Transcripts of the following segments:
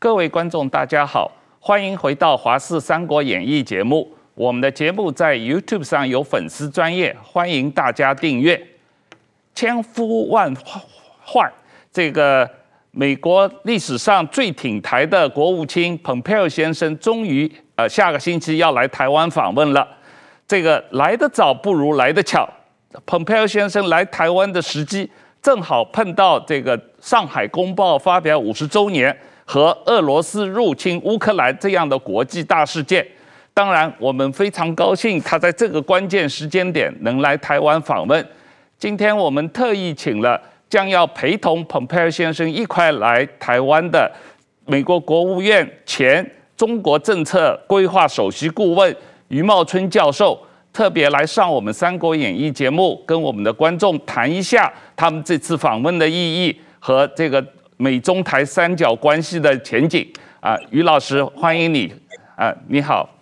各位观众，大家好，欢迎回到《华视三国演义》节目。我们的节目在 YouTube 上有粉丝专业，欢迎大家订阅。千呼万唤，这个美国历史上最挺台的国务卿蓬佩奥先生，终于呃下个星期要来台湾访问了。这个来得早不如来得巧，蓬佩奥先生来台湾的时机正好碰到这个《上海公报》发表五十周年。和俄罗斯入侵乌克兰这样的国际大事件，当然我们非常高兴他在这个关键时间点能来台湾访问。今天我们特意请了将要陪同蓬佩奥先生一块来台湾的美国国务院前中国政策规划首席顾问余茂春教授，特别来上我们《三国演义》节目，跟我们的观众谈一下他们这次访问的意义和这个。美中台三角关系的前景啊，于老师欢迎你啊，你好，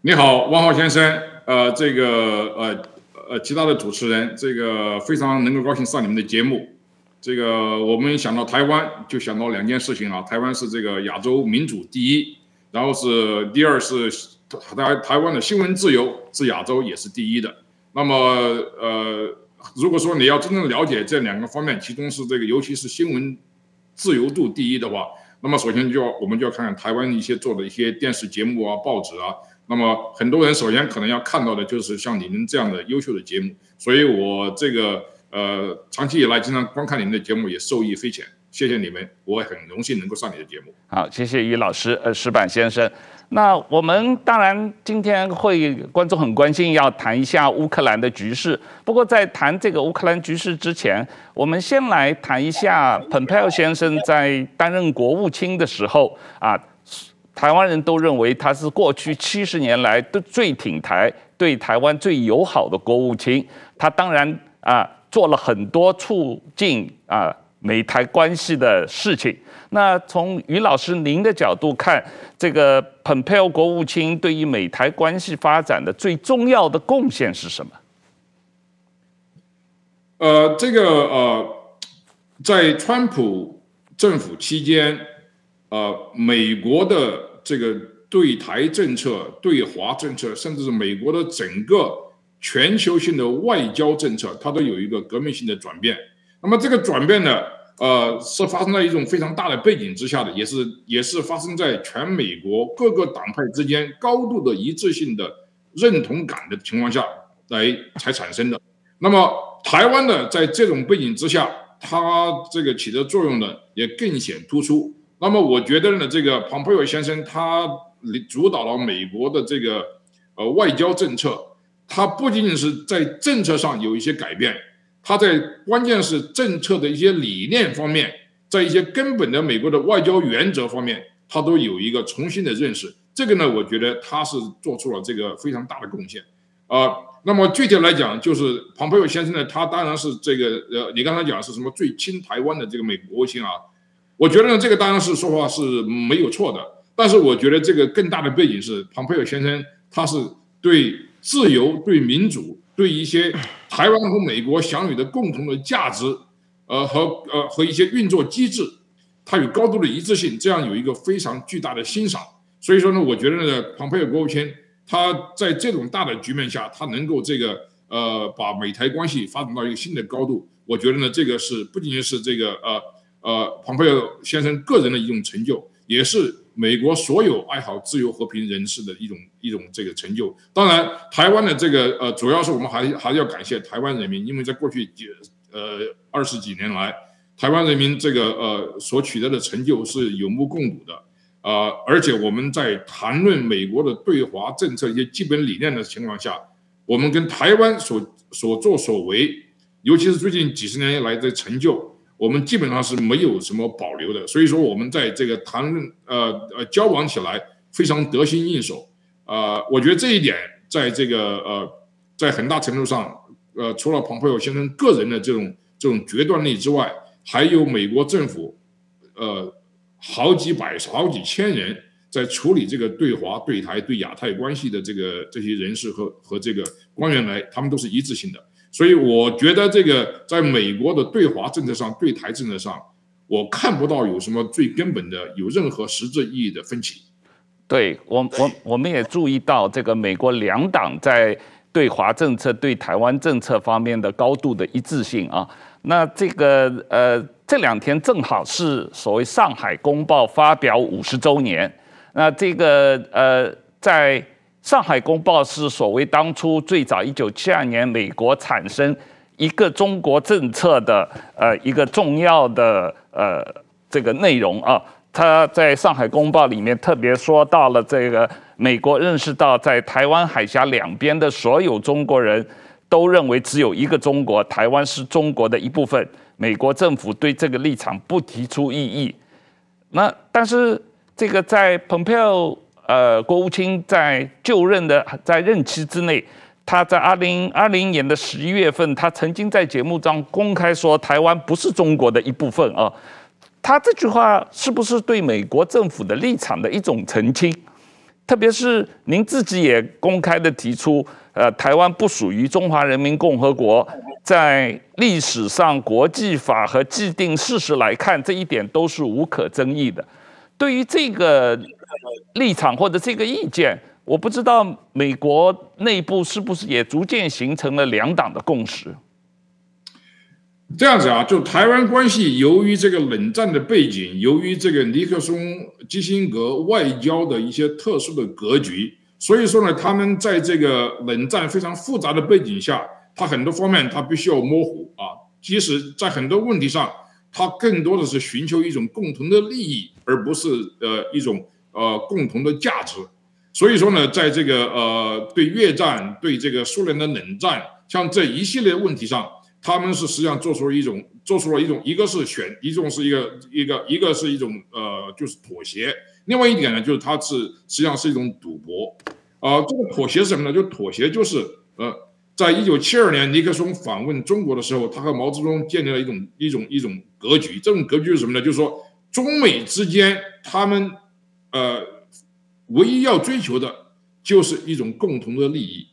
你好，汪浩先生，呃，这个呃呃，其他的主持人，这个非常能够高兴上你们的节目。这个我们想到台湾，就想到两件事情啊，台湾是这个亚洲民主第一，然后是第二是台台湾的新闻自由是亚洲也是第一的。那么呃，如果说你要真正了解这两个方面，其中是这个，尤其是新闻。自由度第一的话，那么首先就要我们就要看看台湾一些做的一些电视节目啊、报纸啊。那么很多人首先可能要看到的就是像你们这样的优秀的节目，所以我这个呃长期以来经常观看你们的节目，也受益匪浅。谢谢你们，我也很荣幸能够上你的节目。好，谢谢于老师，呃，石板先生。那我们当然今天会观众很关心，要谈一下乌克兰的局势。不过在谈这个乌克兰局势之前，我们先来谈一下蓬佩奥先生在担任国务卿的时候啊，台湾人都认为他是过去七十年来的最挺台、对台湾最友好的国务卿。他当然啊做了很多促进啊美台关系的事情。那从于老师您的角度看，这个蓬佩奥国务卿对于美台关系发展的最重要的贡献是什么？呃，这个呃，在川普政府期间，呃，美国的这个对台政策、对华政策，甚至是美国的整个全球性的外交政策，它都有一个革命性的转变。那么这个转变呢？呃，是发生在一种非常大的背景之下的，也是也是发生在全美国各个党派之间高度的一致性的认同感的情况下来才产生的。那么台湾呢，在这种背景之下，它这个起的作用呢也更显突出。那么我觉得呢，这个蓬佩奥先生他主导了美国的这个呃外交政策，他不仅仅是在政策上有一些改变。他在关键是政策的一些理念方面，在一些根本的美国的外交原则方面，他都有一个重新的认识。这个呢，我觉得他是做出了这个非常大的贡献。啊、那么具体来讲，就是蓬佩奥先生呢，他当然是这个呃，你刚才讲是什么最亲台湾的这个美国国务卿啊？我觉得呢，这个当然是说话是没有错的。但是我觉得这个更大的背景是，蓬佩奥先生他是对自由、对民主。对一些台湾和美国享有的共同的价值，呃和呃和一些运作机制，它有高度的一致性，这样有一个非常巨大的欣赏。所以说呢，我觉得呢，蓬佩奥国务卿他在这种大的局面下，他能够这个呃把美台关系发展到一个新的高度，我觉得呢，这个是不仅仅是这个呃呃蓬佩奥先生个人的一种成就，也是。美国所有爱好自由和平人士的一种一种这个成就。当然，台湾的这个呃，主要是我们还还要感谢台湾人民，因为在过去几呃二十几年来，台湾人民这个呃所取得的成就是有目共睹的啊、呃。而且我们在谈论美国的对华政策一些基本理念的情况下，我们跟台湾所所作所为，尤其是最近几十年以来的成就。我们基本上是没有什么保留的，所以说我们在这个谈论呃呃交往起来非常得心应手，呃，我觉得这一点在这个呃在很大程度上，呃，除了蓬佩奥先生个人的这种这种决断力之外，还有美国政府呃好几百好几千人在处理这个对华对台对亚太关系的这个这些人士和和这个官员来，他们都是一致性的。所以我觉得这个在美国的对华政策上、对台政策上，我看不到有什么最根本的、有任何实质意义的分歧。对我，我我们也注意到这个美国两党在对华政策、对台湾政策方面的高度的一致性啊。那这个呃，这两天正好是所谓《上海公报》发表五十周年。那这个呃，在《上海公报》是所谓当初最早一九七二年美国产生一个中国政策的呃一个重要的呃这个内容啊。他在上海公报里面特别说到了这个美国认识到在台湾海峡两边的所有中国人都认为只有一个中国，台湾是中国的一部分。美国政府对这个立场不提出异议。那但是这个在蓬佩奥呃国务卿在就任的在任期之内，他在二零二零年的十一月份，他曾经在节目上公开说台湾不是中国的一部分啊。他这句话是不是对美国政府的立场的一种澄清？特别是您自己也公开的提出，呃，台湾不属于中华人民共和国，在历史上、国际法和既定事实来看，这一点都是无可争议的。对于这个立场或者这个意见，我不知道美国内部是不是也逐渐形成了两党的共识。这样子啊，就台湾关系，由于这个冷战的背景，由于这个尼克松、基辛格外交的一些特殊的格局，所以说呢，他们在这个冷战非常复杂的背景下，他很多方面他必须要模糊啊。即使在很多问题上，他更多的是寻求一种共同的利益，而不是呃一种呃共同的价值。所以说呢，在这个呃对越战、对这个苏联的冷战，像这一系列问题上。他们是实际上做出了一种，做出了一种，一个是选，一种是一个一个一个是一种呃，就是妥协。另外一点呢，就是它是实际上是一种赌博。啊、这个妥协是什么呢？就妥协就是呃，在一九七二年尼克松访问中国的时候，他和毛泽东建立了一种一种一种格局。这种格局是什么呢？就是说中美之间他们呃唯一要追求的就是一种共同的利益。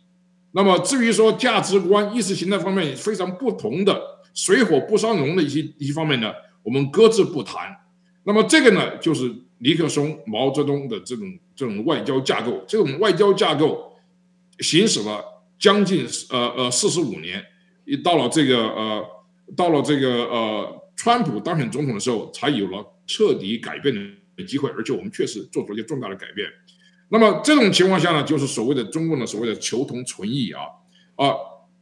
那么至于说价值观、意识形态方面非常不同的、水火不相容的一些一些方面呢，我们搁置不谈。那么这个呢，就是尼克松、毛泽东的这种这种外交架构。这种外交架构行使了将近呃呃四十五年，一到了这个呃到了这个呃川普当选总统的时候，才有了彻底改变的机会，而且我们确实做出了一些重大的改变。那么这种情况下呢，就是所谓的中共的所谓的求同存异啊，啊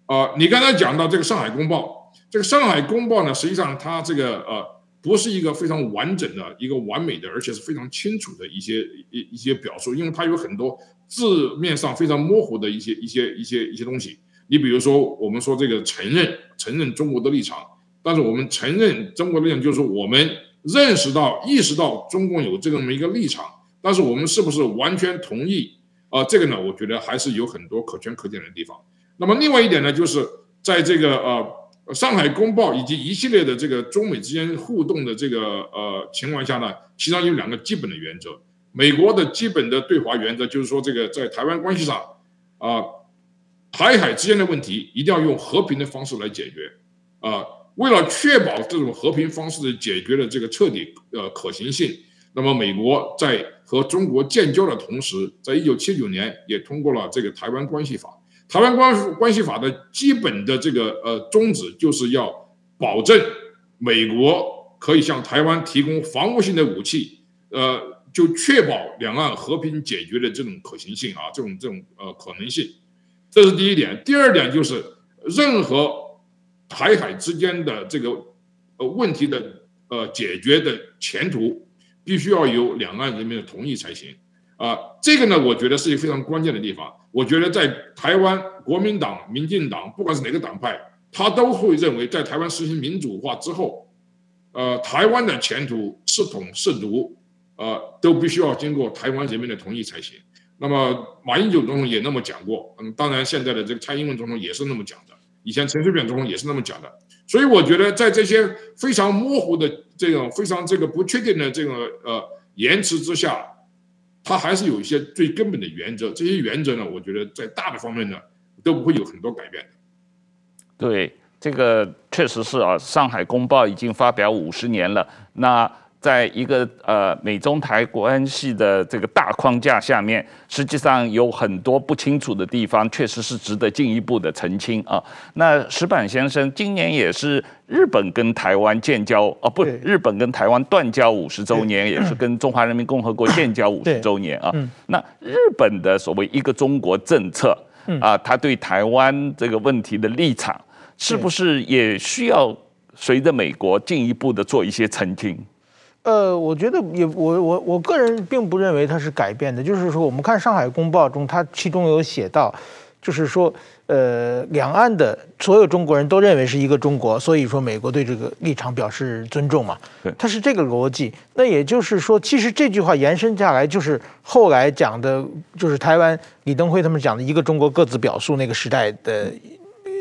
啊！你刚才讲到这个《上海公报》，这个《上海公报》呢，实际上它这个呃不是一个非常完整的一个完美的，而且是非常清楚的一些一一些表述，因为它有很多字面上非常模糊的一些一些一些一些东西。你比如说，我们说这个承认承认中国的立场，但是我们承认中国的立场，就是我们认识到意识到中共有这么一个立场。但是我们是不是完全同意啊？这个呢，我觉得还是有很多可圈可点的地方。那么另外一点呢，就是在这个呃《上海公报》以及一系列的这个中美之间互动的这个呃情况下呢，其实有两个基本的原则。美国的基本的对华原则就是说，这个在台湾关系上啊，台海之间的问题一定要用和平的方式来解决啊。为了确保这种和平方式的解决的这个彻底呃可行性。那么，美国在和中国建交的同时，在一九七九年也通过了这个《台湾关系法》。《台湾关关系法》的基本的这个呃宗旨，就是要保证美国可以向台湾提供防务性的武器，呃，就确保两岸和平解决的这种可行性啊，这种这种呃可能性。这是第一点。第二点就是，任何台海之间的这个呃问题的呃解决的前途。必须要有两岸人民的同意才行，啊，这个呢，我觉得是一个非常关键的地方。我觉得在台湾，国民党、民进党，不管是哪个党派，他都会认为，在台湾实行民主化之后，呃，台湾的前途是统是独，呃，都必须要经过台湾人民的同意才行。那么，马英九总统也那么讲过，嗯，当然，现在的这个蔡英文总统也是那么讲的，以前陈水扁总统也是那么讲的。所以我觉得，在这些非常模糊的这种非常这个不确定的这个呃言辞之下，它还是有一些最根本的原则。这些原则呢，我觉得在大的方面呢都不会有很多改变。对，这个确实是啊，《上海公报》已经发表五十年了。那在一个呃美中台关系的这个大框架下面，实际上有很多不清楚的地方，确实是值得进一步的澄清啊。那石板先生，今年也是日本跟台湾建交啊，不，日本跟台湾断交五十周年，也是跟中华人民共和国建交五十周年啊。那日本的所谓一个中国政策啊，他对台湾这个问题的立场，是不是也需要随着美国进一步的做一些澄清？呃，我觉得也，我我我个人并不认为它是改变的。就是说，我们看《上海公报》中，它其中有写到，就是说，呃，两岸的所有中国人都认为是一个中国，所以说美国对这个立场表示尊重嘛。对，它是这个逻辑。那也就是说，其实这句话延伸下来，就是后来讲的，就是台湾李登辉他们讲的一个中国各自表述那个时代的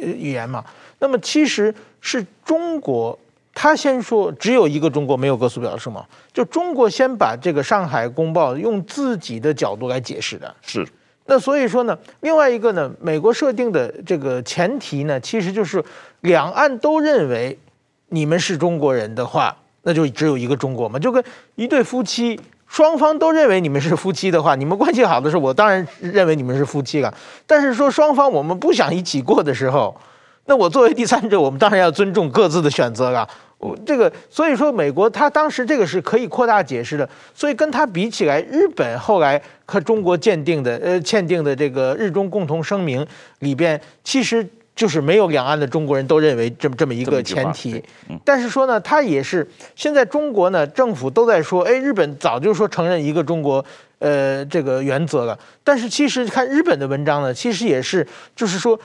语言嘛。那么其实是中国。他先说只有一个中国，没有各自表示吗？就中国先把这个《上海公报》用自己的角度来解释的。是。那所以说呢，另外一个呢，美国设定的这个前提呢，其实就是两岸都认为你们是中国人的话，那就只有一个中国嘛。就跟一对夫妻，双方都认为你们是夫妻的话，你们关系好的时候，我当然认为你们是夫妻了。但是说双方我们不想一起过的时候，那我作为第三者，我们当然要尊重各自的选择了。这个，所以说美国他当时这个是可以扩大解释的，所以跟他比起来，日本后来和中国鉴定的呃签订的这个日中共同声明里边，其实就是没有两岸的中国人都认为这么这么一个前提，但是说呢，他也是现在中国呢政府都在说，哎，日本早就说承认一个中国呃这个原则了，但是其实看日本的文章呢，其实也是就是说。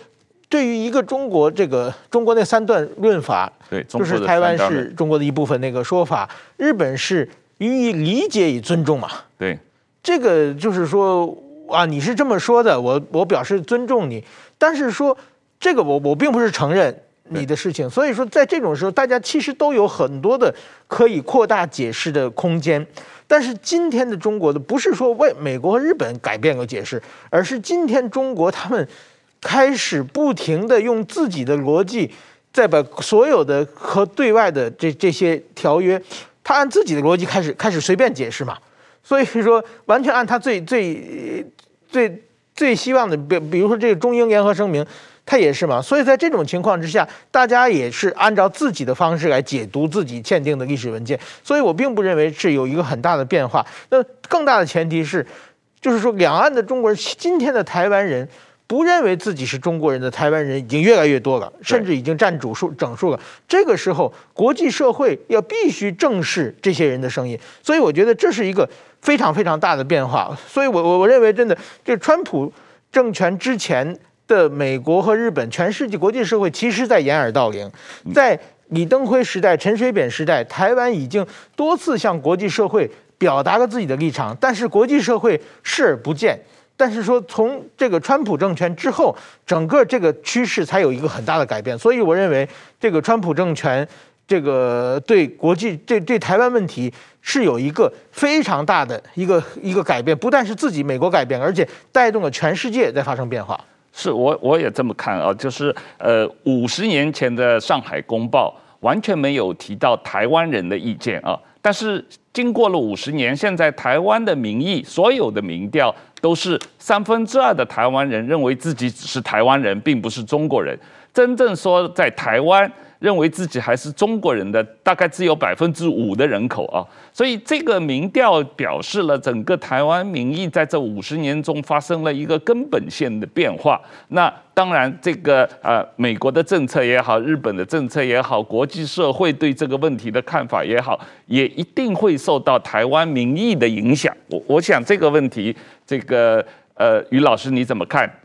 对于一个中国，这个中国那三段论法，对，就是台湾是中国的一部分那个说法，日本是予以理解与尊重嘛。对，这个就是说啊，你是这么说的，我我表示尊重你，但是说这个我我并不是承认你的事情，所以说在这种时候，大家其实都有很多的可以扩大解释的空间。但是今天的中国的不是说为美国和日本改变个解释，而是今天中国他们。开始不停地用自己的逻辑，再把所有的和对外的这这些条约，他按自己的逻辑开始开始随便解释嘛。所以说，完全按他最最最最希望的，比比如说这个中英联合声明，他也是嘛。所以在这种情况之下，大家也是按照自己的方式来解读自己签订的历史文件。所以我并不认为是有一个很大的变化。那更大的前提是，就是说两岸的中国人，今天的台湾人。不认为自己是中国人的台湾人已经越来越多了，甚至已经占主数整数了。这个时候，国际社会要必须正视这些人的声音。所以，我觉得这是一个非常非常大的变化。所以我我我认为，真的，这川普政权之前的美国和日本，全世界国际社会其实在掩耳盗铃。在李登辉时代、陈水扁时代，台湾已经多次向国际社会表达了自己的立场，但是国际社会视而不见。但是说，从这个川普政权之后，整个这个趋势才有一个很大的改变。所以我认为，这个川普政权这个对国际、对对台湾问题是有一个非常大的一个一个改变。不但是自己美国改变，而且带动了全世界在发生变化。是我我也这么看啊，就是呃，五十年前的上海公报完全没有提到台湾人的意见啊。但是经过了五十年，现在台湾的民意，所有的民调都是三分之二的台湾人认为自己只是台湾人，并不是中国人。真正说在台湾。认为自己还是中国人的大概只有百分之五的人口啊，所以这个民调表示了整个台湾民意在这五十年中发生了一个根本性的变化。那当然，这个呃美国的政策也好，日本的政策也好，国际社会对这个问题的看法也好，也一定会受到台湾民意的影响。我我想这个问题，这个呃于老师你怎么看？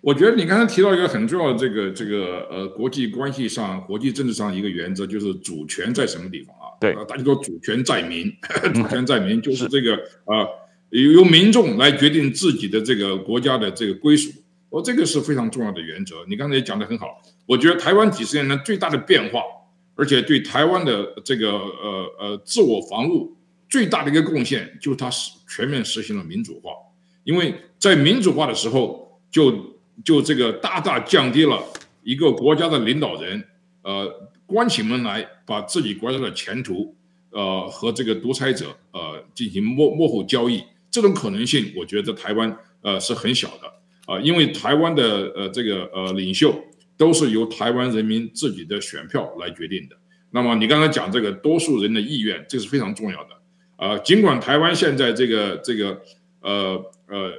我觉得你刚才提到一个很重要的这个这个呃国际关系上、国际政治上一个原则，就是主权在什么地方啊？对，大家说主权在民，主权在民就是这个呃由民众来决定自己的这个国家的这个归属。我这个是非常重要的原则。你刚才也讲的很好。我觉得台湾几十年来最大的变化，而且对台湾的这个呃呃自我防御最大的一个贡献，就是它实全面实行了民主化。因为在民主化的时候就。就这个大大降低了一个国家的领导人，呃，关起门来把自己国家的前途，呃，和这个独裁者，呃，进行幕幕后交易，这种可能性，我觉得台湾，呃，是很小的，啊、呃，因为台湾的，呃，这个，呃，领袖都是由台湾人民自己的选票来决定的。那么你刚才讲这个多数人的意愿，这是非常重要的，呃，尽管台湾现在这个这个，呃呃，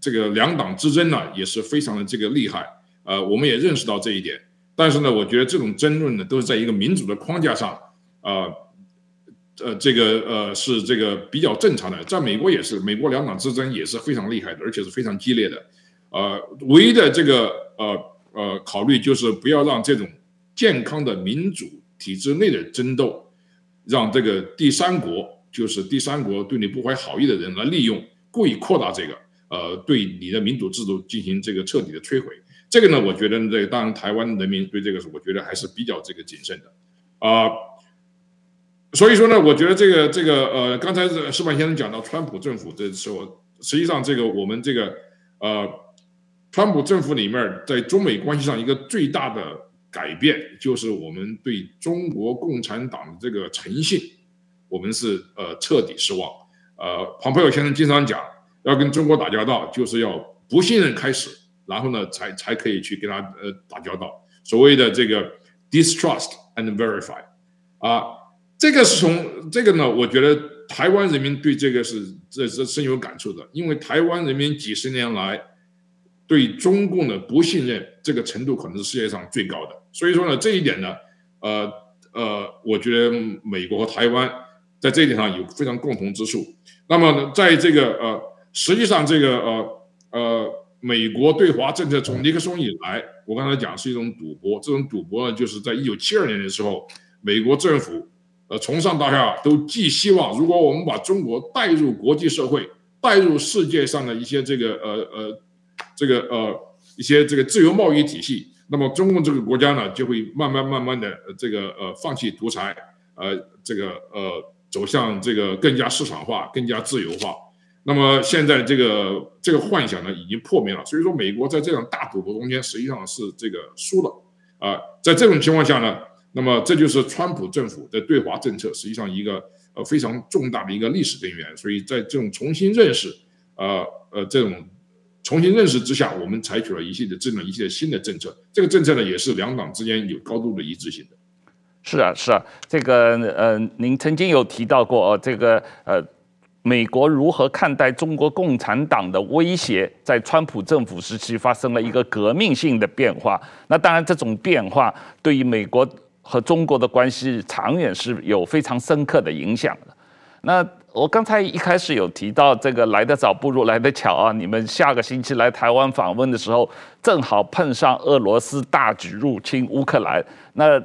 这个两党之争呢，也是非常的这个厉害。呃，我们也认识到这一点，但是呢，我觉得这种争论呢，都是在一个民主的框架上，啊，呃，这个呃是这个比较正常的，在美国也是，美国两党之争也是非常厉害的，而且是非常激烈的，呃，唯一的这个呃呃考虑就是不要让这种健康的民主体制内的争斗，让这个第三国，就是第三国对你不怀好意的人来利用，故意扩大这个，呃，对你的民主制度进行这个彻底的摧毁。这个呢，我觉得这当然台湾人民对这个是，我觉得还是比较这个谨慎的，啊、所以说呢，我觉得这个这个呃，刚才石板先生讲到川普政府的时候，实际上这个我们这个呃，川普政府里面在中美关系上一个最大的改变，就是我们对中国共产党的这个诚信，我们是呃彻底失望。呃，庞佩奥先生经常讲，要跟中国打交道，就是要不信任开始。然后呢，才才可以去跟他呃打交道。所谓的这个 distrust and verify，啊，这个是从这个呢，我觉得台湾人民对这个是这是深有感触的，因为台湾人民几十年来对中共的不信任这个程度可能是世界上最高的。所以说呢，这一点呢，呃呃，我觉得美国和台湾在这一点上有非常共同之处。那么呢，在这个呃，实际上这个呃呃。美国对华政策从尼克松以来，我刚才讲是一种赌博。这种赌博呢，就是在一九七二年的时候，美国政府，呃，从上到下都寄希望，如果我们把中国带入国际社会，带入世界上的一些这个呃呃这个呃一些这个自由贸易体系，那么中共这个国家呢，就会慢慢慢慢的这个呃放弃独裁，呃这个呃走向这个更加市场化、更加自由化。那么现在这个这个幻想呢，已经破灭了，所以说美国在这场大赌博中间实际上是这个输了啊、在这种情况下呢，那么这就是川普政府的对华政策实际上一个呃非常重大的一个历史根源，所以在这种重新认识呃呃这种重新认识之下，我们采取了一系列这种一系列新的政策，这个政策呢也是两党之间有高度的一致性的。是啊是啊，这个呃您曾经有提到过哦这个呃。美国如何看待中国共产党的威胁，在川普政府时期发生了一个革命性的变化。那当然，这种变化对于美国和中国的关系长远是有非常深刻的影响的。那我刚才一开始有提到，这个来得早不如来得巧啊！你们下个星期来台湾访问的时候，正好碰上俄罗斯大举入侵乌克兰，那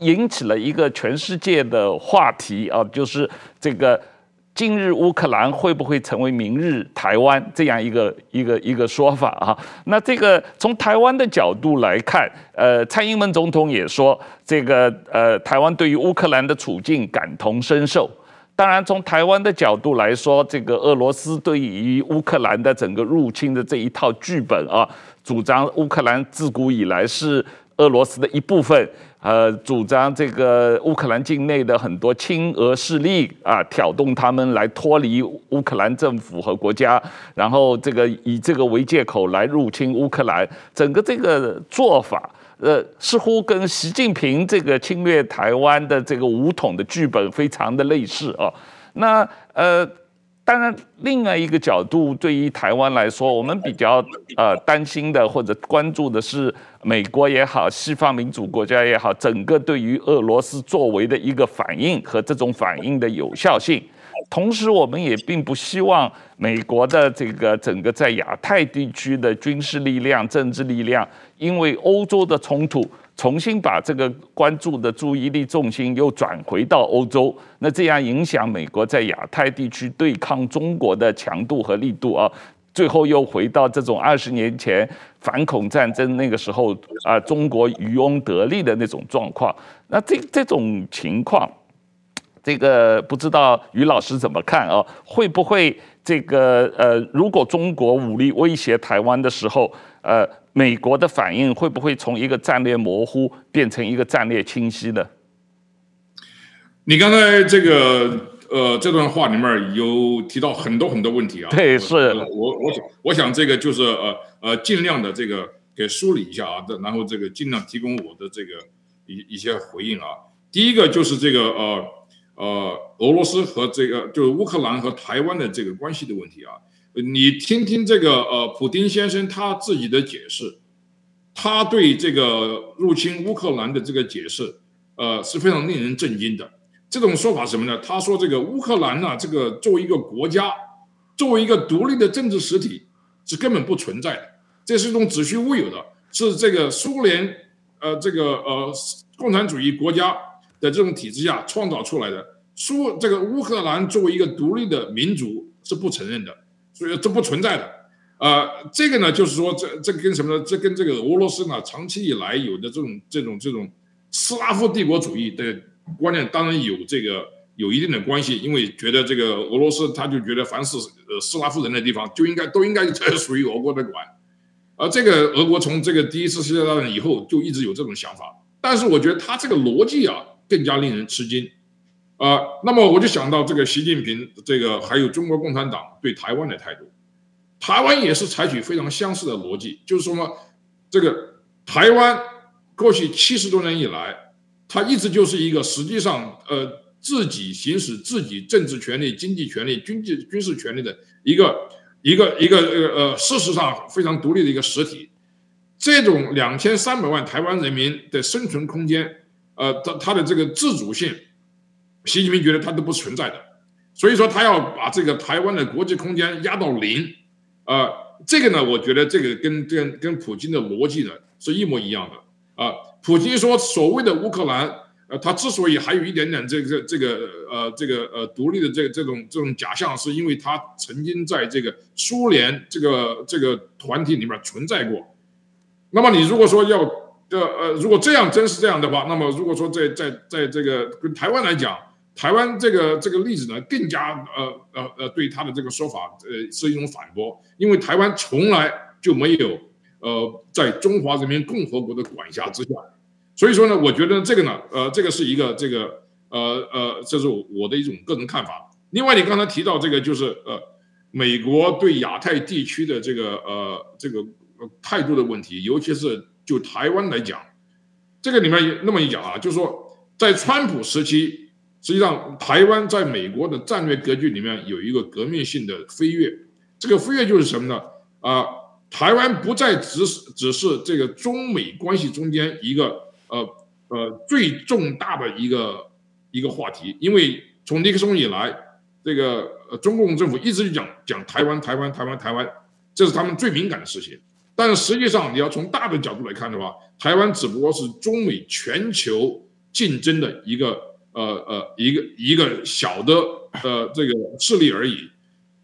引起了一个全世界的话题啊，就是这个。今日乌克兰会不会成为明日台湾这样一个一个一个说法啊？那这个从台湾的角度来看，呃，蔡英文总统也说，这个呃，台湾对于乌克兰的处境感同身受。当然，从台湾的角度来说，这个俄罗斯对于乌克兰的整个入侵的这一套剧本啊，主张乌克兰自古以来是俄罗斯的一部分。呃，主张这个乌克兰境内的很多亲俄势力啊，挑动他们来脱离乌克兰政府和国家，然后这个以这个为借口来入侵乌克兰，整个这个做法，呃，似乎跟习近平这个侵略台湾的这个武统的剧本非常的类似啊。那呃。当然，另外一个角度，对于台湾来说，我们比较呃担心的或者关注的是，美国也好，西方民主国家也好，整个对于俄罗斯作为的一个反应和这种反应的有效性。同时，我们也并不希望美国的这个整个在亚太地区的军事力量、政治力量，因为欧洲的冲突。重新把这个关注的注意力重心又转回到欧洲，那这样影响美国在亚太地区对抗中国的强度和力度啊，最后又回到这种二十年前反恐战争那个时候啊，中国渔翁得利的那种状况。那这这种情况，这个不知道于老师怎么看啊？会不会这个呃，如果中国武力威胁台湾的时候，呃，美国的反应会不会从一个战略模糊变成一个战略清晰呢？你刚才这个呃这段话里面有提到很多很多问题啊。对，是。我我想我想这个就是呃呃尽量的这个给梳理一下啊，然后这个尽量提供我的这个一一些回应啊。第一个就是这个呃。呃，俄罗斯和这个就是乌克兰和台湾的这个关系的问题啊，你听听这个呃，普丁先生他自己的解释，他对这个入侵乌克兰的这个解释，呃，是非常令人震惊的。这种说法是什么呢？他说这个乌克兰呢，这个作为一个国家，作为一个独立的政治实体，是根本不存在的，这是一种子虚乌有的，是这个苏联呃这个呃共产主义国家。的这种体制下创造出来的，苏这个乌克兰作为一个独立的民族是不承认的，所以这不存在的。呃，这个呢，就是说这这跟什么呢？这跟这个俄罗斯呢长期以来有的这种这种这种斯拉夫帝国主义的观念，当然有这个有一定的关系，因为觉得这个俄罗斯他就觉得凡是呃斯拉夫人的地方就应该都应该属于俄国的管，而这个俄国从这个第一次世界大战以后就一直有这种想法，但是我觉得他这个逻辑啊。更加令人吃惊，啊、那么我就想到这个习近平，这个还有中国共产党对台湾的态度，台湾也是采取非常相似的逻辑，就是说嘛，这个台湾过去七十多年以来，它一直就是一个实际上呃自己行使自己政治权利、经济权利、军事军事权利的一个一个一个呃事实上非常独立的一个实体，这种两千三百万台湾人民的生存空间。呃，他他的这个自主性，习近平觉得他都不存在的，所以说他要把这个台湾的国际空间压到零，呃，这个呢，我觉得这个跟跟跟普京的逻辑呢是一模一样的啊、普京说所谓的乌克兰，呃，他之所以还有一点点这个这个呃这个呃独立的这这种这种假象，是因为他曾经在这个苏联这个这个团体里面存在过。那么你如果说要。这呃，如果这样真是这样的话，那么如果说在在在这个跟台湾来讲，台湾这个这个例子呢，更加呃呃呃，对他的这个说法呃是一种反驳，因为台湾从来就没有呃在中华人民共和国的管辖之下，所以说呢，我觉得这个呢，呃，这个是一个这个呃呃，这是我的一种个人看法。另外，你刚才提到这个就是呃，美国对亚太地区的这个呃这个态度的问题，尤其是。就台湾来讲，这个里面那么一讲啊，就是说，在川普时期，实际上台湾在美国的战略格局里面有一个革命性的飞跃。这个飞跃就是什么呢？啊，台湾不再只是只是这个中美关系中间一个呃呃最重大的一个一个话题，因为从尼克松以来，这个呃中共政府一直讲讲台湾台湾台湾台湾，这是他们最敏感的事情。但实际上，你要从大的角度来看的话，台湾只不过是中美全球竞争的一个呃呃一个一个小的呃这个势力而已。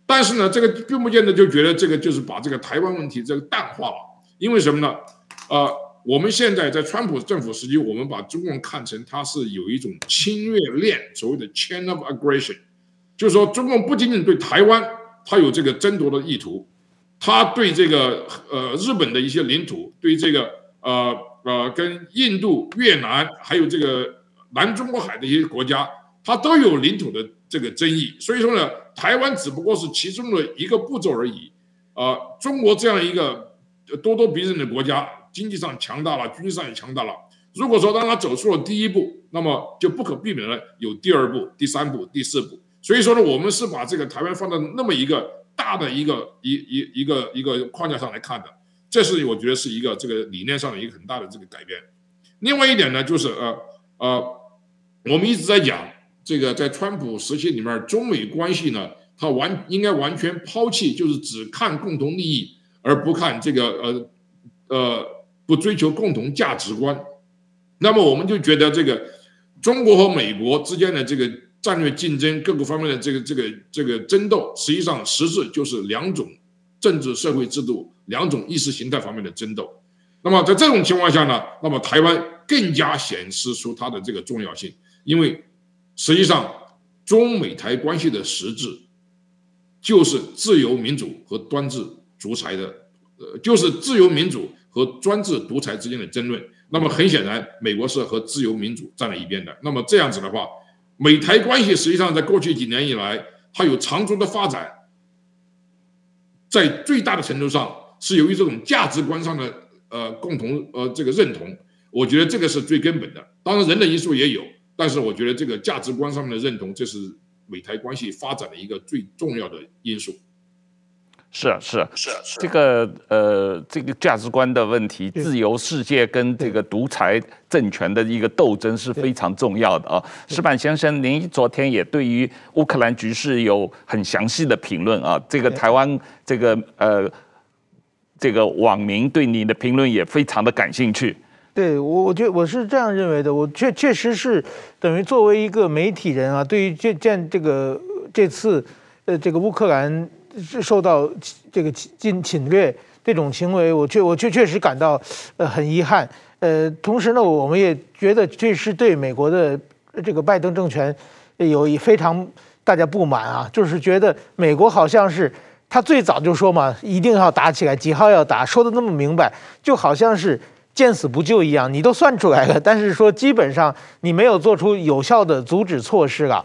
但是呢，这个并不见得就觉得这个就是把这个台湾问题这个淡化了。因为什么呢？呃，我们现在在川普政府时期，我们把中共看成它是有一种侵略链，所谓的 chain of aggression，就是说中共不仅仅对台湾它有这个争夺的意图。他对这个呃日本的一些领土，对这个呃呃跟印度、越南还有这个南中国海的一些国家，它都有领土的这个争议。所以说呢，台湾只不过是其中的一个步骤而已。啊、中国这样一个咄咄逼人的国家，经济上强大了，军事上也强大了。如果说当他走出了第一步，那么就不可避免的有第二步、第三步、第四步。所以说呢，我们是把这个台湾放在那么一个。大的一个一一一个一个框架上来看的，这是我觉得是一个这个理念上的一个很大的这个改变。另外一点呢，就是呃呃，我们一直在讲这个在川普时期里面，中美关系呢，它完应该完全抛弃，就是只看共同利益，而不看这个呃呃不追求共同价值观。那么我们就觉得这个中国和美国之间的这个。战略竞争各个方面的这个这个这个争斗，实际上实质就是两种政治社会制度、两种意识形态方面的争斗。那么在这种情况下呢，那么台湾更加显示出它的这个重要性，因为实际上中美台关系的实质就是自由民主和专制独裁的，呃，就是自由民主和专制独裁之间的争论。那么很显然，美国是和自由民主站在一边的。那么这样子的话，美台关系实际上在过去几年以来，它有长足的发展，在最大的程度上是由于这种价值观上的呃共同呃这个认同。我觉得这个是最根本的。当然，人的因素也有。但是我觉得这个价值观上面的认同，这是美台关系发展的一个最重要的因素。是啊，是啊，是啊，这个呃，这个价值观的问题，自由世界跟这个独裁政权的一个斗争是非常重要的啊。石板先生，您昨天也对于乌克兰局势有很详细的评论啊。这个台湾这个呃，这个网民对你的评论也非常的感兴趣。对我，我觉我是这样认为的。我确确实是等于作为一个媒体人啊，对于这件这个这次呃这个乌克兰受到这个侵侵略这种行为，我确我确确实感到呃很遗憾。呃，同时呢，我们也觉得这是对美国的这个拜登政权有一非常大家不满啊，就是觉得美国好像是他最早就说嘛，一定要打起来，几号要打，说的那么明白，就好像是。见死不救一样，你都算出来了，但是说基本上你没有做出有效的阻止措施了。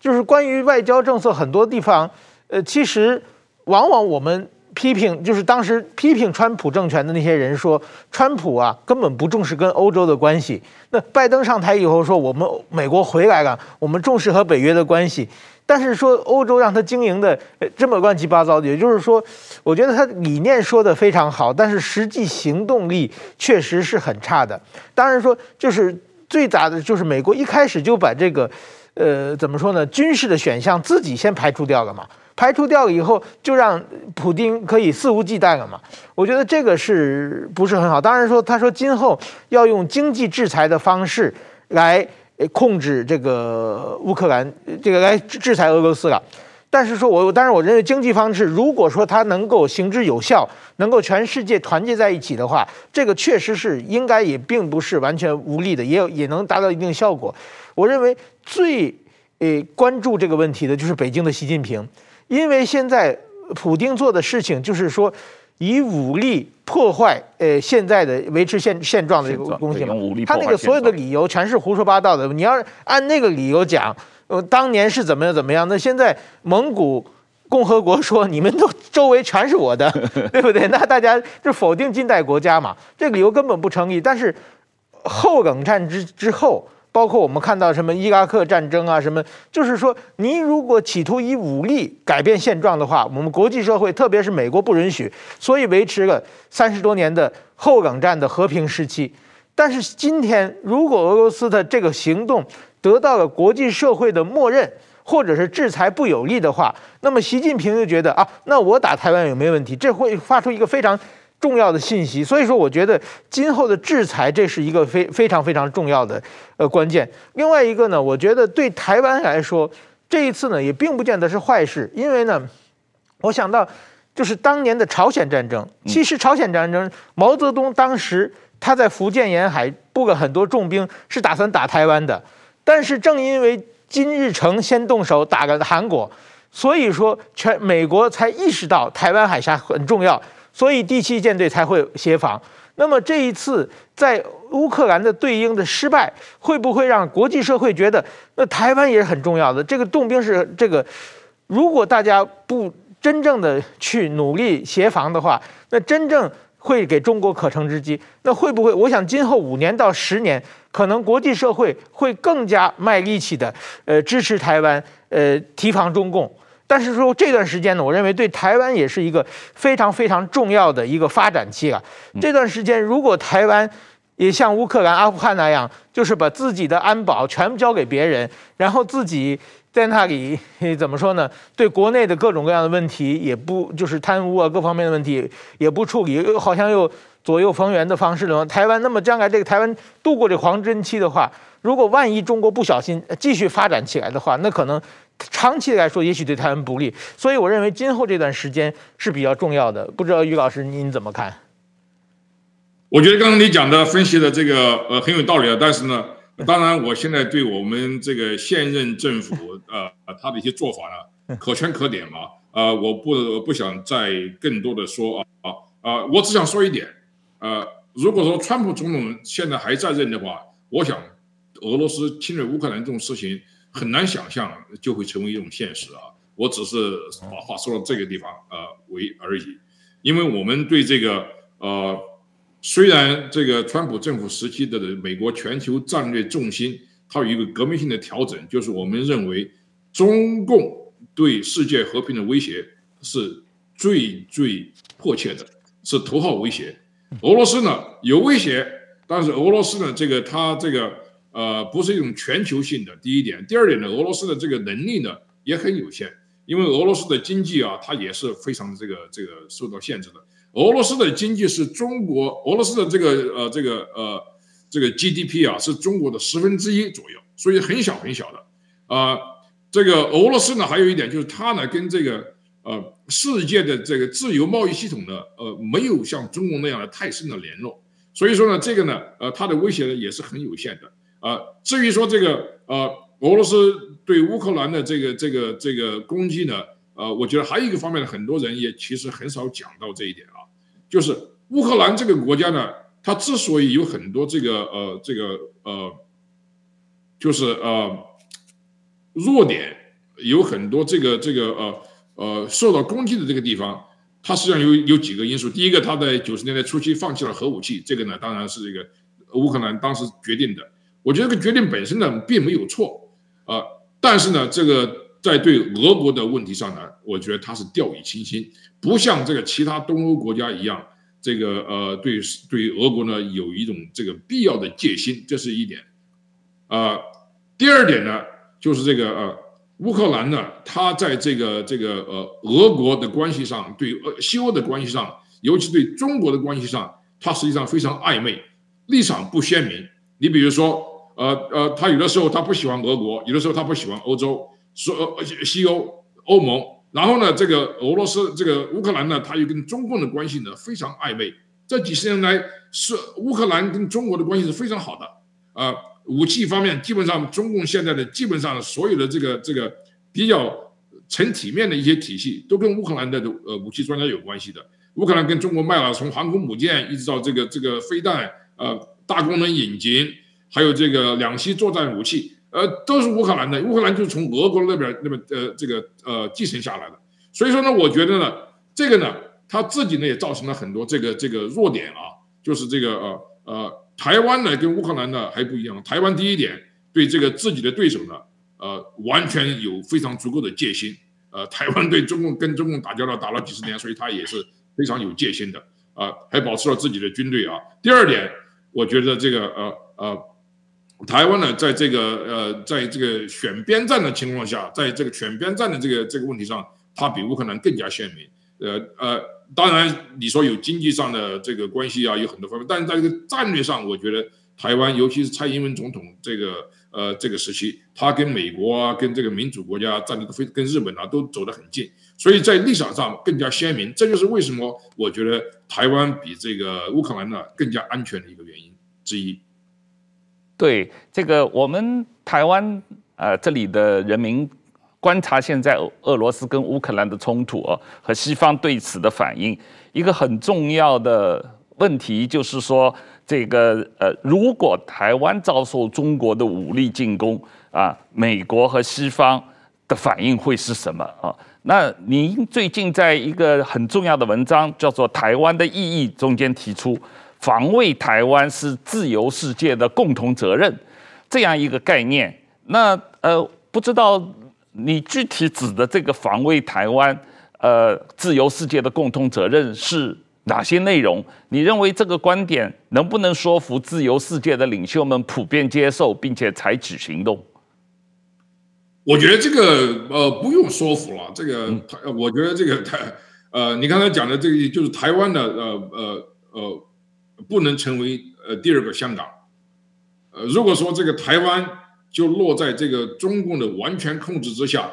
就是关于外交政策很多地方，呃，其实往往我们批评，就是当时批评川普政权的那些人说，川普啊根本不重视跟欧洲的关系。那拜登上台以后说，我们美国回来了，我们重视和北约的关系。但是说欧洲让他经营的这么乱七八糟的，也就是说，我觉得他理念说的非常好，但是实际行动力确实是很差的。当然说，就是最大的就是美国一开始就把这个，呃，怎么说呢，军事的选项自己先排除掉了嘛，排除掉了以后，就让普丁可以肆无忌惮了嘛。我觉得这个是不是很好？当然说，他说今后要用经济制裁的方式来。控制这个乌克兰，这个来制裁俄罗斯了。但是说我，但是我认为经济方式，如果说它能够行之有效，能够全世界团结在一起的话，这个确实是应该也并不是完全无力的，也有也能达到一定效果。我认为最诶关注这个问题的就是北京的习近平，因为现在普丁做的事情就是说。以武力破坏呃现在的维持现现状的这个东西嘛，他那个所有的理由全是胡说八道的。你要是按那个理由讲，呃，当年是怎么样怎么样，那现在蒙古共和国说你们都周围全是我的，对不对？那大家就否定近代国家嘛，这个理由根本不成立。但是后冷战之之后。包括我们看到什么伊拉克战争啊，什么，就是说，你如果企图以武力改变现状的话，我们国际社会，特别是美国不允许，所以维持了三十多年的后冷战的和平时期。但是今天，如果俄罗斯的这个行动得到了国际社会的默认，或者是制裁不有利的话，那么习近平就觉得啊，那我打台湾有没有问题？这会发出一个非常。重要的信息，所以说我觉得今后的制裁这是一个非非常非常重要的呃关键。另外一个呢，我觉得对台湾来说，这一次呢也并不见得是坏事，因为呢，我想到就是当年的朝鲜战争，其实朝鲜战争毛泽东当时他在福建沿海布了很多重兵，是打算打台湾的，但是正因为金日成先动手打了韩国，所以说全美国才意识到台湾海峡很重要。所以第七舰队才会协防。那么这一次在乌克兰的对应的失败，会不会让国际社会觉得那台湾也是很重要的？这个动兵是这个，如果大家不真正的去努力协防的话，那真正会给中国可乘之机。那会不会？我想今后五年到十年，可能国际社会会更加卖力气的，呃，支持台湾，呃，提防中共。但是说这段时间呢，我认为对台湾也是一个非常非常重要的一个发展期啊。这段时间，如果台湾也像乌克兰、阿富汗那样，就是把自己的安保全部交给别人，然后自己在那里怎么说呢？对国内的各种各样的问题也不就是贪污啊，各方面的问题也不处理，又好像又左右逢源的方式的话，台湾那么将来这个台湾度过这黄金期的话，如果万一中国不小心继续发展起来的话，那可能。长期来说，也许对台湾不利，所以我认为今后这段时间是比较重要的。不知道于老师您怎么看？我觉得刚刚你讲的分析的这个呃很有道理啊，但是呢，当然，我现在对我们这个现任政府，呃，他的一些做法呢，可圈可点嘛。呃，我不不想再更多的说啊啊啊！我只想说一点，呃，如果说川普总统现在还在任的话，我想俄罗斯侵略乌克兰这种事情很难想象就会成为一种现实啊。我只是把话说到这个地方呃为而已，因为我们对这个呃。虽然这个川普政府时期的美国全球战略重心，它有一个革命性的调整，就是我们认为中共对世界和平的威胁是最最迫切的，是头号威胁。俄罗斯呢有威胁，但是俄罗斯呢这个它这个呃不是一种全球性的。第一点，第二点呢，俄罗斯的这个能力呢也很有限，因为俄罗斯的经济啊，它也是非常这个这个受到限制的。俄罗斯的经济是中国俄罗斯的这个呃这个呃这个 GDP 啊是中国的十分之一左右，所以很小很小的啊、这个俄罗斯呢还有一点就是它呢跟这个呃世界的这个自由贸易系统呢呃没有像中国那样的太深的联络，所以说呢这个呢呃它的威胁呢也是很有限的、呃。至于说这个呃俄罗斯对乌克兰的这个这个这个攻击呢呃我觉得还有一个方面呢很多人也其实很少讲到这一点啊。就是乌克兰这个国家呢，它之所以有很多这个呃这个呃，就是呃弱点，有很多这个这个呃呃受到攻击的这个地方，它实际上有有几个因素。第一个，它在九十年代初期放弃了核武器，这个呢当然是这个乌克兰当时决定的。我觉得这个决定本身呢并没有错啊，但是呢这个在对俄国的问题上呢，我觉得他是掉以轻心。不像这个其他东欧国家一样，这个呃，对对俄国呢有一种这个必要的戒心，这是一点。呃，第二点呢，就是这个呃，乌克兰呢，它在这个这个呃俄国的关系上，对俄西欧的关系上，尤其对中国的关系上，它实际上非常暧昧，立场不鲜明。你比如说，呃呃，他有的时候他不喜欢俄国，有的时候他不喜欢欧洲，说呃西欧欧盟。然后呢，这个俄罗斯，这个乌克兰呢，他又跟中共的关系呢非常暧昧。这几十年来，是乌克兰跟中国的关系是非常好的。啊、武器方面，基本上中共现在的基本上所有的这个这个比较成体面的一些体系，都跟乌克兰的呃武器专家有关系的。乌克兰跟中国卖了从航空母舰一直到这个这个飞弹，呃，大功能引擎，还有这个两栖作战武器。呃，都是乌克兰的，乌克兰就是从俄国那边那边呃这个呃继承下来的，所以说呢，我觉得呢，这个呢，他自己呢也造成了很多这个这个弱点啊，就是这个呃呃，台湾呢跟乌克兰呢还不一样，台湾第一点对这个自己的对手呢，呃，完全有非常足够的戒心，呃，台湾对中共跟中共打交道打了几十年，所以他也是非常有戒心的，啊、还保持了自己的军队啊。第二点，我觉得这个呃呃。台湾呢，在这个呃，在这个选边站的情况下，在这个选边站的这个这个问题上，它比乌克兰更加鲜明。呃呃，当然你说有经济上的这个关系啊，有很多方面，但是在这个战略上，我觉得台湾，尤其是蔡英文总统这个呃这个时期，他跟美国啊，跟这个民主国家站得都非跟日本啊都走得很近，所以在立场上更加鲜明。这就是为什么我觉得台湾比这个乌克兰呢更加安全的一个原因之一。对这个，我们台湾呃这里的人民观察现在俄罗斯跟乌克兰的冲突啊，和西方对此的反应，一个很重要的问题就是说，这个呃，如果台湾遭受中国的武力进攻啊，美国和西方的反应会是什么啊？那您最近在一个很重要的文章叫做《台湾的意义》中间提出。防卫台湾是自由世界的共同责任，这样一个概念。那呃，不知道你具体指的这个防卫台湾，呃，自由世界的共同责任是哪些内容？你认为这个观点能不能说服自由世界的领袖们普遍接受，并且采取行动？我觉得这个呃不用说服了。这个，我觉得这个台呃，你刚才讲的这个就是台湾的呃呃呃。不能成为呃第二个香港，呃，如果说这个台湾就落在这个中共的完全控制之下，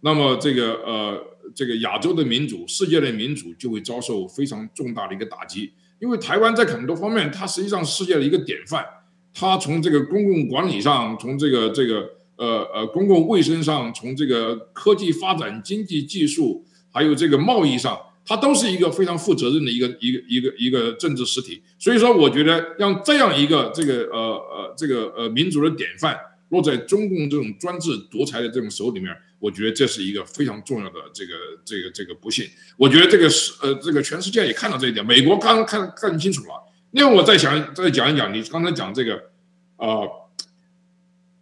那么这个呃这个亚洲的民主、世界的民主就会遭受非常重大的一个打击。因为台湾在很多方面，它实际上世界的一个典范，它从这个公共管理上，从这个这个呃呃公共卫生上，从这个科技发展、经济技术，还有这个贸易上，它都是一个非常负责任的一个一个一个一个政治实体。所以说，我觉得让这样一个这个呃呃这个呃民主的典范落在中共这种专制独裁的这种手里面。我觉得这是一个非常重要的这个这个这个不幸。我觉得这个是呃这个全世界也看到这一点，美国刚刚看看清楚了。另外，我再想再讲一讲你刚才讲这个，呃，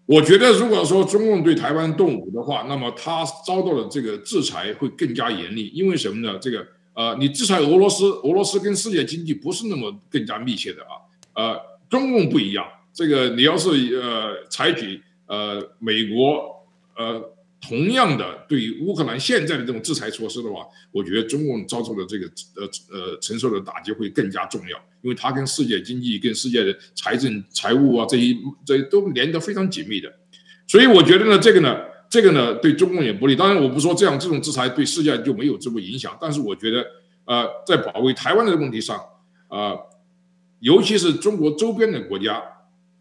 我觉得如果说中共对台湾动武的话，那么他遭到的这个制裁会更加严厉。因为什么呢？这个呃，你制裁俄罗斯，俄罗斯跟世界经济不是那么更加密切的啊。呃，中共不一样，这个你要是呃采取呃美国呃。同样的，对于乌克兰现在的这种制裁措施的话，我觉得中共遭受的这个呃呃承受的打击会更加重要，因为它跟世界经济、跟世界的财政、财务啊这些这些都连得非常紧密的，所以我觉得呢，这个呢，这个呢对中共也不利。当然，我不说这样这种制裁对世界就没有这么影响，但是我觉得呃，在保卫台湾的问题上，呃，尤其是中国周边的国家，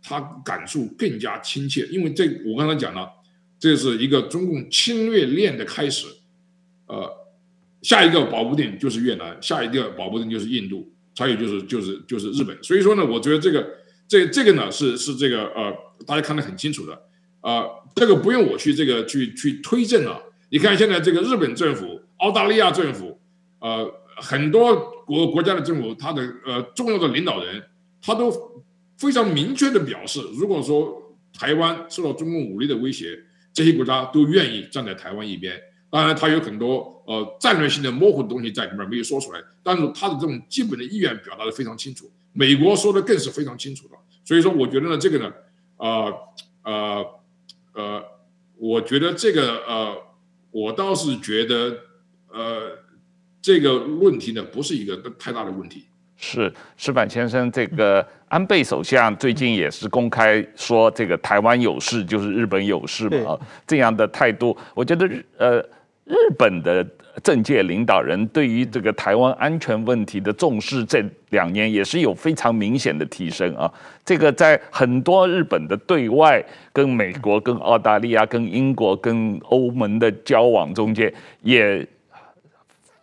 他感受更加亲切，因为这我刚才讲了。这是一个中共侵略链的开始，呃，下一个保不定就是越南，下一个保不定就是印度，还有就是就是就是日本。所以说呢，我觉得这个这这个呢是是这个呃，大家看得很清楚的啊，呃，这个不用我去这个去去推证了。你看现在这个日本政府、澳大利亚政府，呃，很多国国家的政府，他的呃重要的领导人，他都非常明确的表示，如果说台湾受到中共武力的威胁。这些国家都愿意站在台湾一边，当然，他有很多呃战略性的模糊的东西在里面没有说出来，但是他的这种基本的意愿表达的非常清楚。美国说的更是非常清楚的，所以说，我觉得呢，这个呢，呃呃呃，我觉得这个呃，我倒是觉得呃，这个问题呢，不是一个太大的问题。是石板先生，这个安倍首相最近也是公开说，这个台湾有事就是日本有事嘛，这样的态度，我觉得呃，日本的政界领导人对于这个台湾安全问题的重视，这两年也是有非常明显的提升啊。这个在很多日本的对外跟美国、跟澳大利亚、跟英国、跟欧盟的交往中间也。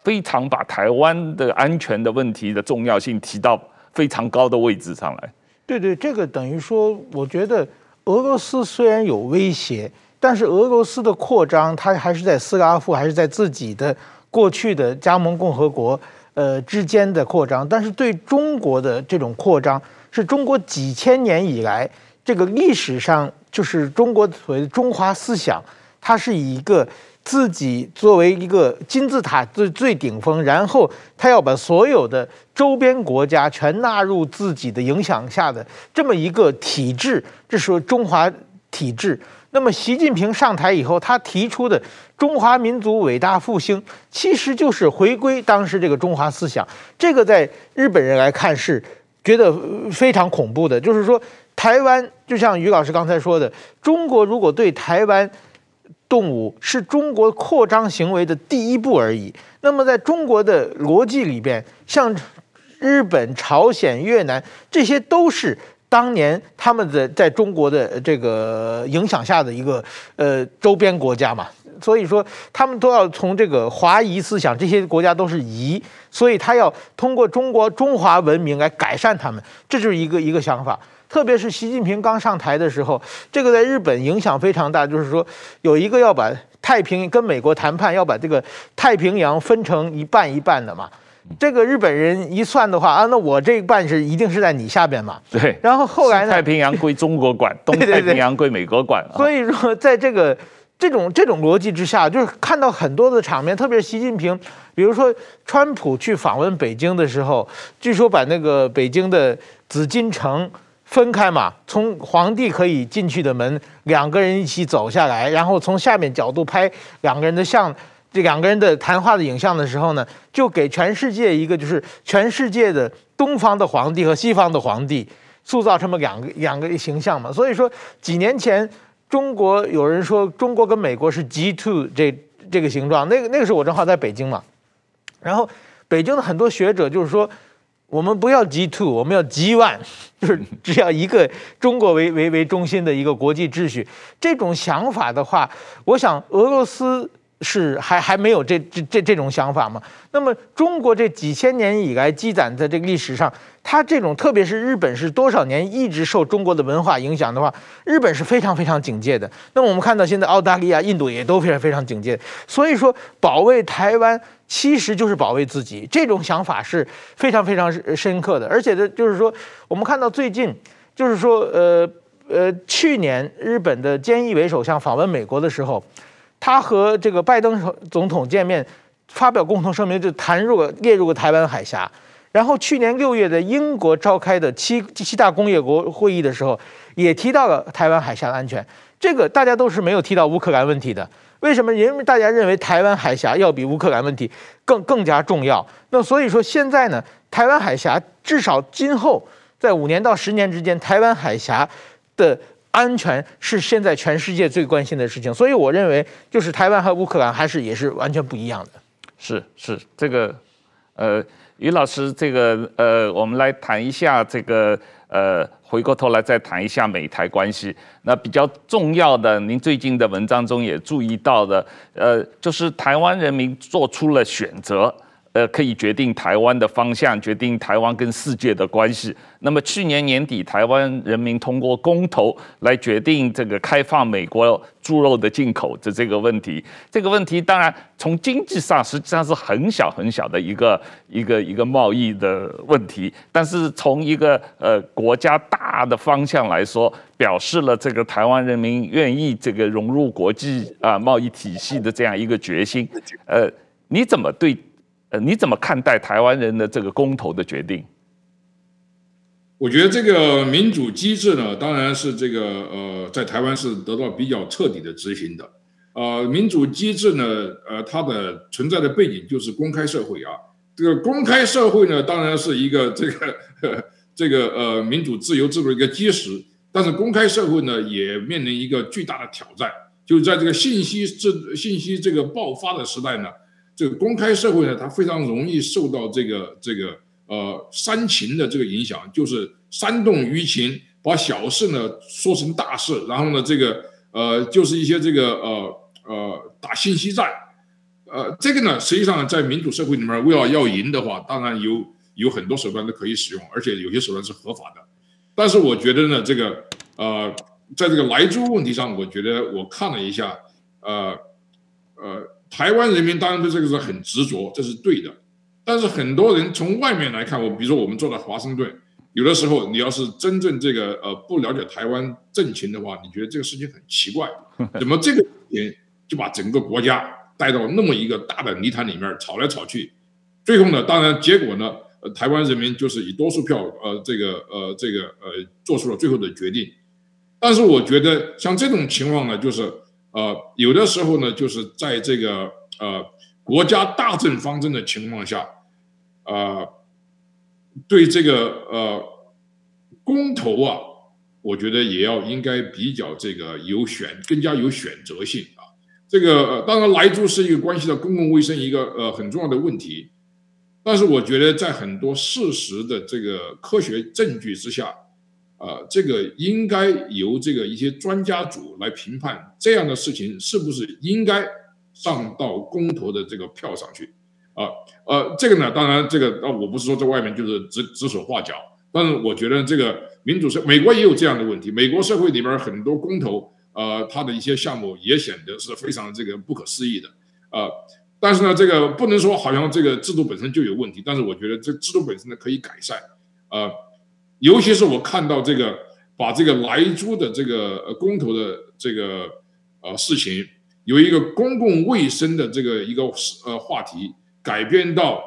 非常把台湾的安全的问题的重要性提到非常高的位置上来。对对，这个等于说，我觉得俄罗斯虽然有威胁，但是俄罗斯的扩张，它还是在斯拉夫，还是在自己的过去的加盟共和国呃之间的扩张。但是对中国的这种扩张，是中国几千年以来这个历史上就是中国所谓的中华思想，它是以一个。自己作为一个金字塔最最顶峰，然后他要把所有的周边国家全纳入自己的影响下的这么一个体制，这是中华体制。那么习近平上台以后，他提出的中华民族伟大复兴，其实就是回归当时这个中华思想。这个在日本人来看是觉得非常恐怖的，就是说台湾就像于老师刚才说的，中国如果对台湾。动武是中国扩张行为的第一步而已。那么，在中国的逻辑里边，像日本、朝鲜、越南，这些都是当年他们的在中国的这个影响下的一个呃周边国家嘛。所以说，他们都要从这个华夷思想，这些国家都是夷，所以他要通过中国中华文明来改善他们，这就是一个一个想法。特别是习近平刚上台的时候，这个在日本影响非常大。就是说，有一个要把太平跟美国谈判，要把这个太平洋分成一半一半的嘛。这个日本人一算的话啊，那我这一半是一定是在你下边嘛。对。然后后来呢？太平洋归中国管，东太平洋归美国管。所以说，在这个这种这种逻辑之下，就是看到很多的场面，特别是习近平，比如说川普去访问北京的时候，据说把那个北京的紫禁城。分开嘛，从皇帝可以进去的门，两个人一起走下来，然后从下面角度拍两个人的像，这两个人的谈话的影像的时候呢，就给全世界一个就是全世界的东方的皇帝和西方的皇帝塑造这么两个两个形象嘛。所以说几年前中国有人说中国跟美国是 G two 这这个形状，那个那个时候我正好在北京嘛，然后北京的很多学者就是说。我们不要 G two，我们要 G one，就是只要一个中国为为为中心的一个国际秩序。这种想法的话，我想俄罗斯。是还还没有这这这这种想法吗？那么中国这几千年以来积攒在这个历史上，它这种特别是日本是多少年一直受中国的文化影响的话，日本是非常非常警戒的。那么我们看到现在澳大利亚、印度也都非常非常警戒。所以说保卫台湾其实就是保卫自己，这种想法是非常非常深刻的。而且呢就是说，我们看到最近就是说，呃呃，去年日本的菅义伟首相访问美国的时候。他和这个拜登总统见面，发表共同声明，就谈入列入了台湾海峡。然后去年六月的英国召开的七七大工业国会议的时候，也提到了台湾海峡的安全。这个大家都是没有提到乌克兰问题的。为什么？因为大家认为台湾海峡要比乌克兰问题更更加重要。那所以说现在呢，台湾海峡至少今后在五年到十年之间，台湾海峡的。安全是现在全世界最关心的事情，所以我认为就是台湾和乌克兰还是也是完全不一样的。是是，这个呃，于老师，这个呃，我们来谈一下这个呃，回过头来再谈一下美台关系。那比较重要的，您最近的文章中也注意到的，呃，就是台湾人民做出了选择。呃，可以决定台湾的方向，决定台湾跟世界的关系。那么去年年底，台湾人民通过公投来决定这个开放美国猪肉的进口的这个问题。这个问题当然从经济上实际上是很小很小的一个一个一个贸易的问题，但是从一个呃国家大的方向来说，表示了这个台湾人民愿意这个融入国际啊贸易体系的这样一个决心。呃，你怎么对？呃，你怎么看待台湾人的这个公投的决定？我觉得这个民主机制呢，当然是这个呃，在台湾是得到比较彻底的执行的。呃，民主机制呢，呃，它的存在的背景就是公开社会啊。这个公开社会呢，当然是一个这个 这个呃民主自由制度的一个基石。但是公开社会呢，也面临一个巨大的挑战，就是在这个信息这信息这个爆发的时代呢。这个公开社会呢，它非常容易受到这个这个呃煽情的这个影响，就是煽动舆情，把小事呢说成大事，然后呢这个呃就是一些这个呃呃打信息战，呃这个呢实际上在民主社会里面，为了要赢的话，当然有有很多手段都可以使用，而且有些手段是合法的。但是我觉得呢，这个呃在这个莱猪问题上，我觉得我看了一下，呃呃。台湾人民当然对这个是很执着，这是对的。但是很多人从外面来看，我比如说我们坐在华盛顿，有的时候你要是真正这个呃不了解台湾政情的话，你觉得这个事情很奇怪，怎么这个人就把整个国家带到那么一个大的泥潭里面吵来吵去，最后呢，当然结果呢，呃，台湾人民就是以多数票呃这个呃这个呃做出了最后的决定。但是我觉得像这种情况呢，就是。呃，有的时候呢，就是在这个呃国家大政方针的情况下，呃，对这个呃公投啊，我觉得也要应该比较这个有选，更加有选择性啊。这个呃当然，莱猪是一个关系到公共卫生一个呃很重要的问题，但是我觉得在很多事实的这个科学证据之下。啊、呃，这个应该由这个一些专家组来评判这样的事情是不是应该上到公投的这个票上去啊？呃，这个呢，当然这个啊，我不是说在外面就是指指手画脚，但是我觉得这个民主社美国也有这样的问题，美国社会里边很多公投，呃，它的一些项目也显得是非常这个不可思议的啊、呃。但是呢，这个不能说好像这个制度本身就有问题，但是我觉得这制度本身呢可以改善啊。尤其是我看到这个把这个莱猪的这个呃公投的这个呃事情，由一个公共卫生的这个一个呃话题，改变到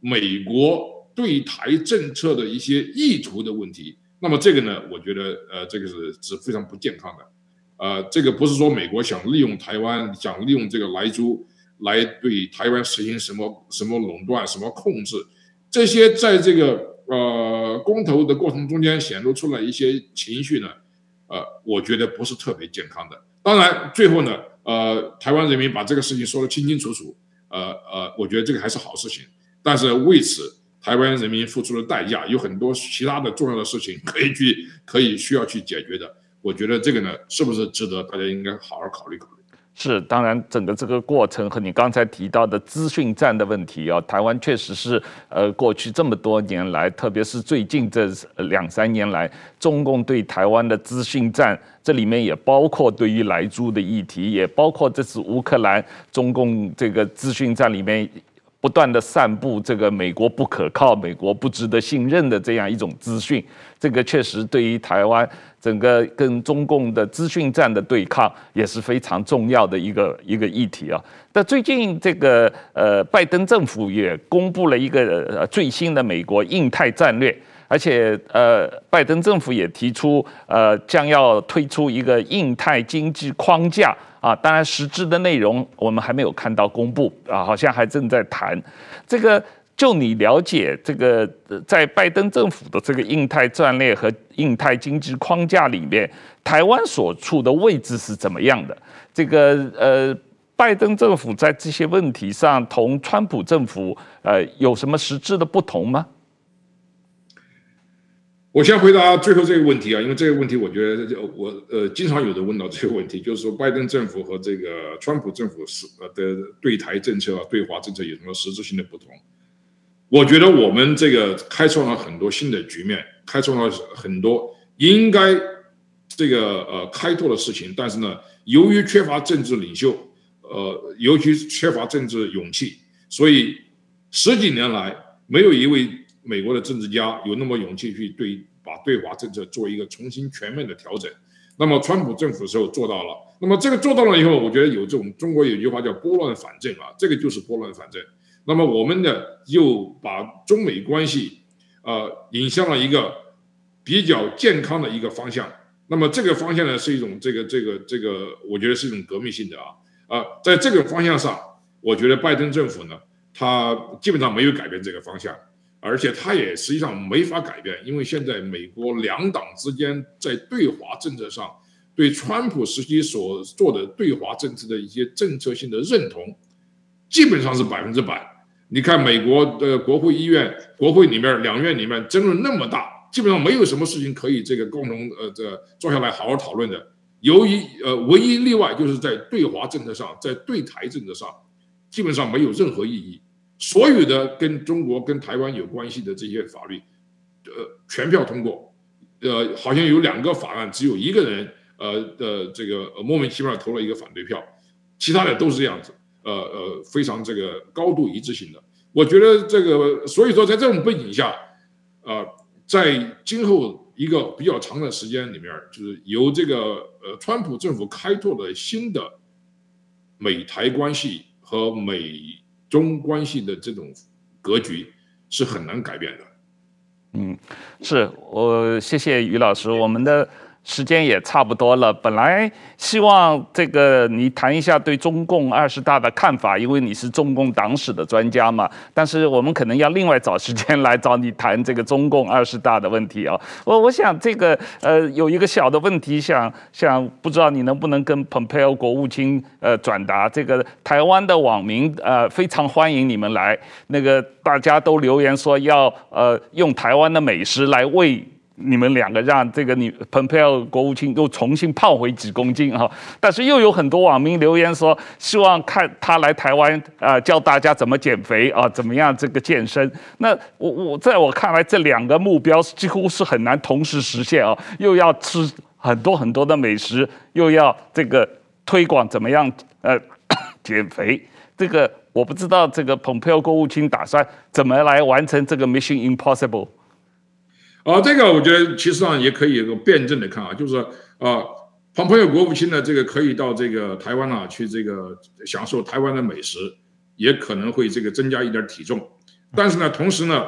美国对台政策的一些意图的问题，那么这个呢，我觉得呃这个是是非常不健康的，呃，这个不是说美国想利用台湾，想利用这个莱猪来对台湾实行什么什么垄断、什么控制，这些在这个。呃，公投的过程中间显露出来一些情绪呢，呃，我觉得不是特别健康的。当然，最后呢，呃，台湾人民把这个事情说得清清楚楚，呃呃，我觉得这个还是好事情。但是为此台湾人民付出的代价，有很多其他的重要的事情可以去可以需要去解决的。我觉得这个呢，是不是值得大家应该好好考虑考虑？是，当然，整个这个过程和你刚才提到的资讯战的问题啊，台湾确实是呃过去这么多年来，特别是最近这两三年来，中共对台湾的资讯战，这里面也包括对于莱猪的议题，也包括这次乌克兰，中共这个资讯战里面。不断的散布这个美国不可靠、美国不值得信任的这样一种资讯，这个确实对于台湾整个跟中共的资讯战的对抗也是非常重要的一个一个议题啊。但最近这个呃，拜登政府也公布了一个呃最新的美国印太战略，而且呃，拜登政府也提出呃将要推出一个印太经济框架。啊，当然，实质的内容我们还没有看到公布啊，好像还正在谈。这个，就你了解这个，在拜登政府的这个印太战略和印太经济框架里面，台湾所处的位置是怎么样的？这个呃，拜登政府在这些问题上同川普政府呃有什么实质的不同吗？我先回答最后这个问题啊，因为这个问题我觉得我呃经常有人问到这个问题，就是说拜登政府和这个川普政府是呃的对台政策啊、对华政策有什么实质性的不同？我觉得我们这个开创了很多新的局面，开创了很多应该这个呃开拓的事情，但是呢，由于缺乏政治领袖，呃，尤其缺乏政治勇气，所以十几年来没有一位。美国的政治家有那么勇气去对把对华政策做一个重新全面的调整，那么川普政府的时候做到了，那么这个做到了以后，我觉得有这种中国有句话叫拨乱反正啊，这个就是拨乱反正。那么我们呢又把中美关系呃引向了一个比较健康的一个方向，那么这个方向呢是一种这个这个这个我觉得是一种革命性的啊啊、在这个方向上，我觉得拜登政府呢他基本上没有改变这个方向。而且他也实际上没法改变，因为现在美国两党之间在对华政策上，对川普时期所做的对华政策的一些政策性的认同，基本上是百分之百。你看美国的国会议院、国会里面两院里面争论那么大，基本上没有什么事情可以这个共同呃这坐下来好好讨论的。由于呃唯一例外就是在对华政策上，在对台政策上，基本上没有任何意义。所有的跟中国、跟台湾有关系的这些法律，呃，全票通过，呃，好像有两个法案，只有一个人，呃的这个莫名其妙投了一个反对票，其他的都是这样子，呃呃，非常这个高度一致性的。我觉得这个，所以说在这种背景下，呃，在今后一个比较长的时间里面，就是由这个呃川普政府开拓的新的美台关系和美。中关系的这种格局是很难改变的。嗯，是我谢谢于老师，我们的。时间也差不多了，本来希望这个你谈一下对中共二十大的看法，因为你是中共党史的专家嘛。但是我们可能要另外找时间来找你谈这个中共二十大的问题啊。我我想这个呃有一个小的问题想想，不知道你能不能跟蓬佩奥国务卿呃转达这个台湾的网民呃非常欢迎你们来，那个大家都留言说要呃用台湾的美食来喂。你们两个让这个你蓬佩奥国务卿又重新胖回几公斤啊！但是又有很多网民留言说，希望看他来台湾啊、教大家怎么减肥啊，怎么样这个健身。那我我在我看来，这两个目标几乎是很难同时实现啊！又要吃很多很多的美食，又要这个推广怎么样呃 减肥。这个我不知道，这个蓬佩奥国务卿打算怎么来完成这个 Mission Impossible。啊，这个我觉得其实上也可以有个辩证的看啊，就是啊，蓬佩奥国务卿呢，这个可以到这个台湾啊去这个享受台湾的美食，也可能会这个增加一点体重，但是呢，同时呢，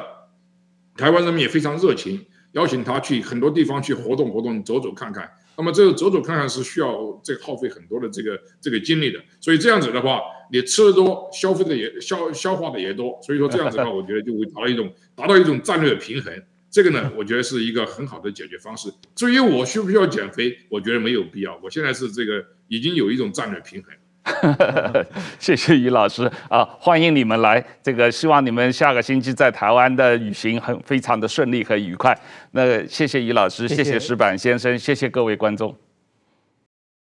台湾人民也非常热情，邀请他去很多地方去活动活动，走走看看。那么这个走走看看是需要这个耗费很多的这个这个精力的，所以这样子的话，你吃的多，消费的也消消化的也多，所以说这样子的话，我觉得就会达到一种达到一种战略平衡。这个呢，我觉得是一个很好的解决方式。至于我需不需要减肥，我觉得没有必要。我现在是这个已经有一种战略平衡。谢谢于老师啊，欢迎你们来。这个希望你们下个星期在台湾的旅行很非常的顺利和愉快。那谢谢于老师，谢谢石板先生，谢谢各位观众。